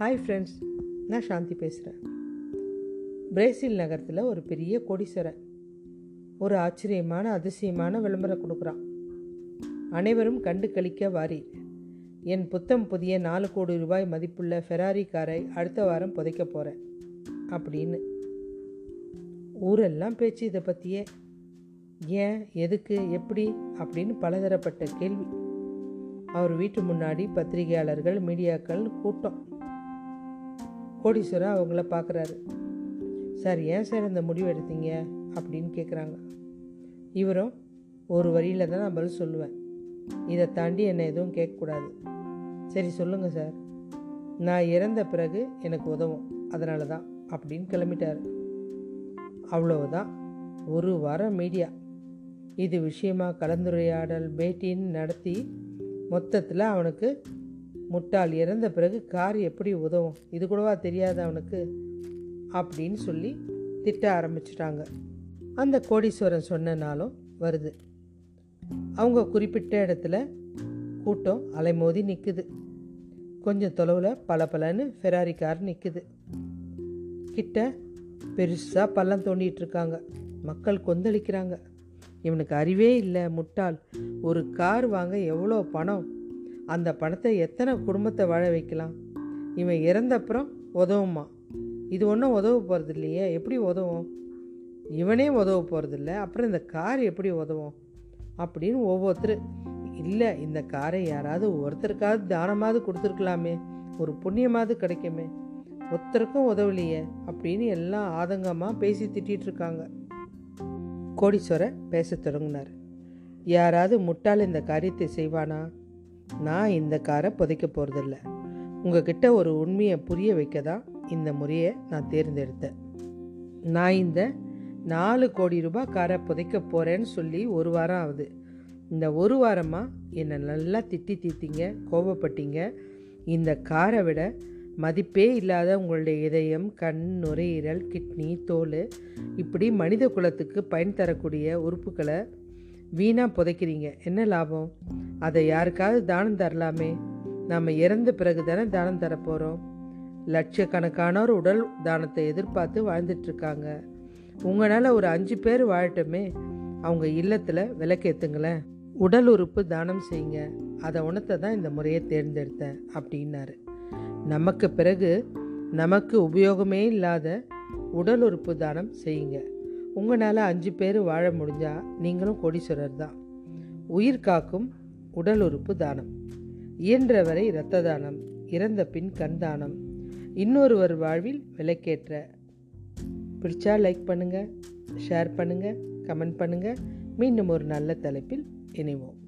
Hi friends நான் சாந்தி பேசுகிறேன் Brazil நகரத்தில் ஒரு பெரிய கோடீஸ்வரன். ஒரு ஆச்சரியமான அதிசயமான விளம்பரம் கொடுக்குறான். அனைவரும் கண்டு கழிக்க வாரி என் புத்தம் புதிய நாலு கோடி ரூபாய் மதிப்புள்ள ஃபெராரி காரை அடுத்த வாரம் புதைக்க போகிறேன் அப்படின்னு. ஊரெல்லாம் பேச்சு இதை பற்றியே ஏன் எதுக்கு எப்படி அப்படின்னு பலதரப்பட்ட கேள்வி. அவர் வீட்டு முன்னாடி பத்திரிகையாளர்கள் மீடியாக்கள் கூட்டம். கோடீஸ்வரர் அவங்கள பார்க்குறாரு. சார் ஏன் சார் இந்த முடிவு எடுத்தீங்க? அப்படின்னு கேட்குறாங்க இவரும் ஒரு வரியில் தான் நான் பதில் சொல்லுவேன். இதை தாண்டி என்னை எதுவும் கேட்கக்கூடாது. சரி சொல்லுங்கள் சார். நான் இறந்த பிறகு எனக்கு உதவும். அதனால தான் அப்படின்னு கிளம்பிட்டார். அவ்வளவுதான். ஒரு வாரம் மீடியா இது விஷயமா கலந்துரையாடல் பேட்டின்னு நடத்தி மொத்தத்தில் அவனுக்கு முட்டாள் இறந்த பிறகு கார் எப்படி உதவும்? இது கூடவா தெரியாது அவனுக்கு? அப்படின்னு சொல்லி திட்ட ஆரம்பிச்சிட்டாங்க. அந்த கோடீஸ்வரன் சொன்னனாலும் வருது. அவங்க குறிப்பிட்ட இடத்துல கூட்டம் அலைமோதி நிற்குது கொஞ்சம் தொலைவில் பல பலன்னு ஃபெராரி கார் நிற்குது கிட்ட பெருசாக பள்ளம் தோண்டிகிட்டு இருக்காங்க. மக்கள் கொந்தளிக்கிறாங்க. இவனுக்கு அறிவே இல்லை முட்டாள். ஒரு கார் வாங்க எவ்வளோ பணம்? அந்த பணத்தை எத்தனை குடும்பத்தை வாழ வைக்கலாம்? இவன் இறந்தப்புறம் உதவுமா? இது ஒன்றும் உதவ போகிறது இல்லையே. எப்படி உதவும்? இவனே உதவ போகிறதில்ல அப்புறம் இந்த கார் எப்படி உதவும்? அப்படின்னு ஒவ்வொருத்தர் இல்லை இந்த காரை யாராவது ஒருத்தருக்காவது தானமாவது கொடுத்துருக்கலாமே. ஒரு புண்ணியமாவது கிடைக்குமே. ஒருத்தருக்கும் உதவலையே அப்படின்னு எல்லாம் ஆதங்கமாக பேசி திட்டிகிட்டு இருக்காங்க. கோடீஸ்வரர் பேச தொடங்கினார். யாராவது முட்டாள் இந்த காரியத்தை செய்வானா? நான் இந்த காரை புதைக்க போகிறதில்ல உங்ககிட்ட ஒரு உண்மையை புரிய வைக்க தான் இந்த முறையை நான் தேர்ந்தெடுத்தேன். நான் இந்த நாலு கோடி ரூபாய் காரை புதைக்க போகிறேன்னு சொல்லி ஒரு வாரம் ஆகுது. இந்த ஒரு வாரமாக என்னை நல்லா திட்டி தீத்திங்க கோபப்பட்டீங்க இந்த காரை விட மதிப்பே இல்லாத உங்களுடைய இதயம் கண் நுரையீரல் கிட்னி தோல் இப்படி மனித குலத்துக்கு பயன் தரக்கூடிய உறுப்புகளை வீணாக புதைக்கிறீங்க. என்ன லாபம்? அதை யாருக்காவது தானம் தரலாமே. நாம் இறந்த பிறகு தானே தானம் தரப்போகிறோம் லட்சக்கணக்கானோர் உடல் தானத்தை எதிர்பார்த்து வாழ்ந்துட்டுருக்காங்க உங்களால் ஒரு அஞ்சு பேர் வாழட்டுமே. அவங்க இல்லத்தில் விளக்கேற்றுங்களேன் உடல் உறுப்பு தானம் செய்யுங்க. அதை உணத்தை தான் இந்த முறையை தேர்ந்தெடுத்தேன் அப்படின்னாரு. நமக்கு பிறகு நமக்கு உபயோகமே இல்லாத உடல் உறுப்பு தானம் செய்யுங்க. உங்களால் அஞ்சு பேர் வாழ முடிஞ்சால் நீங்களும் கோடீஸ்வரர் தான். உயிர் காக்கும் உடல் உறுப்பு தானம். இயன்றவரை இரத்த தானம் இறந்த பின் கண் தானம். இன்னொருவர் வாழ்வில் விலைக்கேற்ற. பிடிச்சா லைக் பண்ணுங்கள் ஷேர் பண்ணுங்கள் கமெண்ட் பண்ணுங்கள் மீண்டும் ஒரு நல்ல தலைப்பில் இணைவோம்.